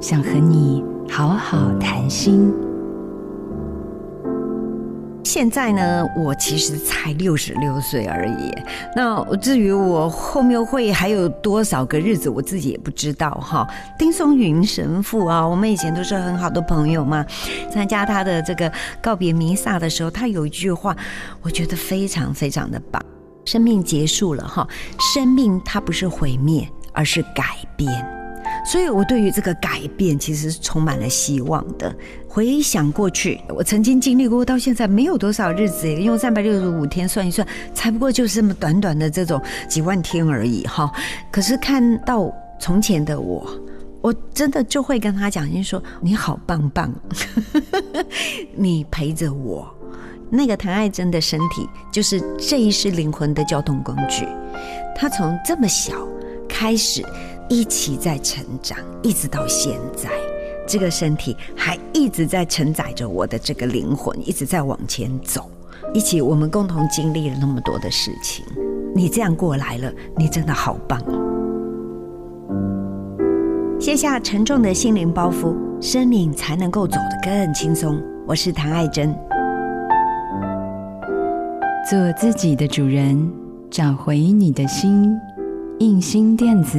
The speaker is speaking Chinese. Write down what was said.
想和你好好谈心。现在呢，我其实才六十六岁而已。那至于我后面会还有多少个日子，我自己也不知道哈。丁松云神父啊，我们以前都是很好的朋友嘛。参加他的这个告别弥撒的时候，他有一句话，我觉得非常非常的棒：生命结束了哈，生命它不是毁灭，而是改变。所以，我对于这个改变其实是充满了希望的。回想过去，我曾经经历过，到现在没有多少日子，用三百六十五天算一算，才不过就是这么短短的这种几万天而已哈。可是看到从前的我，我真的就会跟他讲，就说你好棒棒，你陪着我。那个谭爱珍的身体，就是这一世灵魂的交通工具。他从这么小开始。一起在成长，一直到现在，这个身体还一直在承载着我的这个灵魂，一直在往前走。一起，我们共同经历了那么多的事情。你这样过来了，你真的好棒！卸下沉重的心灵包袱，生命才能够走得更轻松。我是谭爱珍，做自己的主人，找回你的心，印心电子。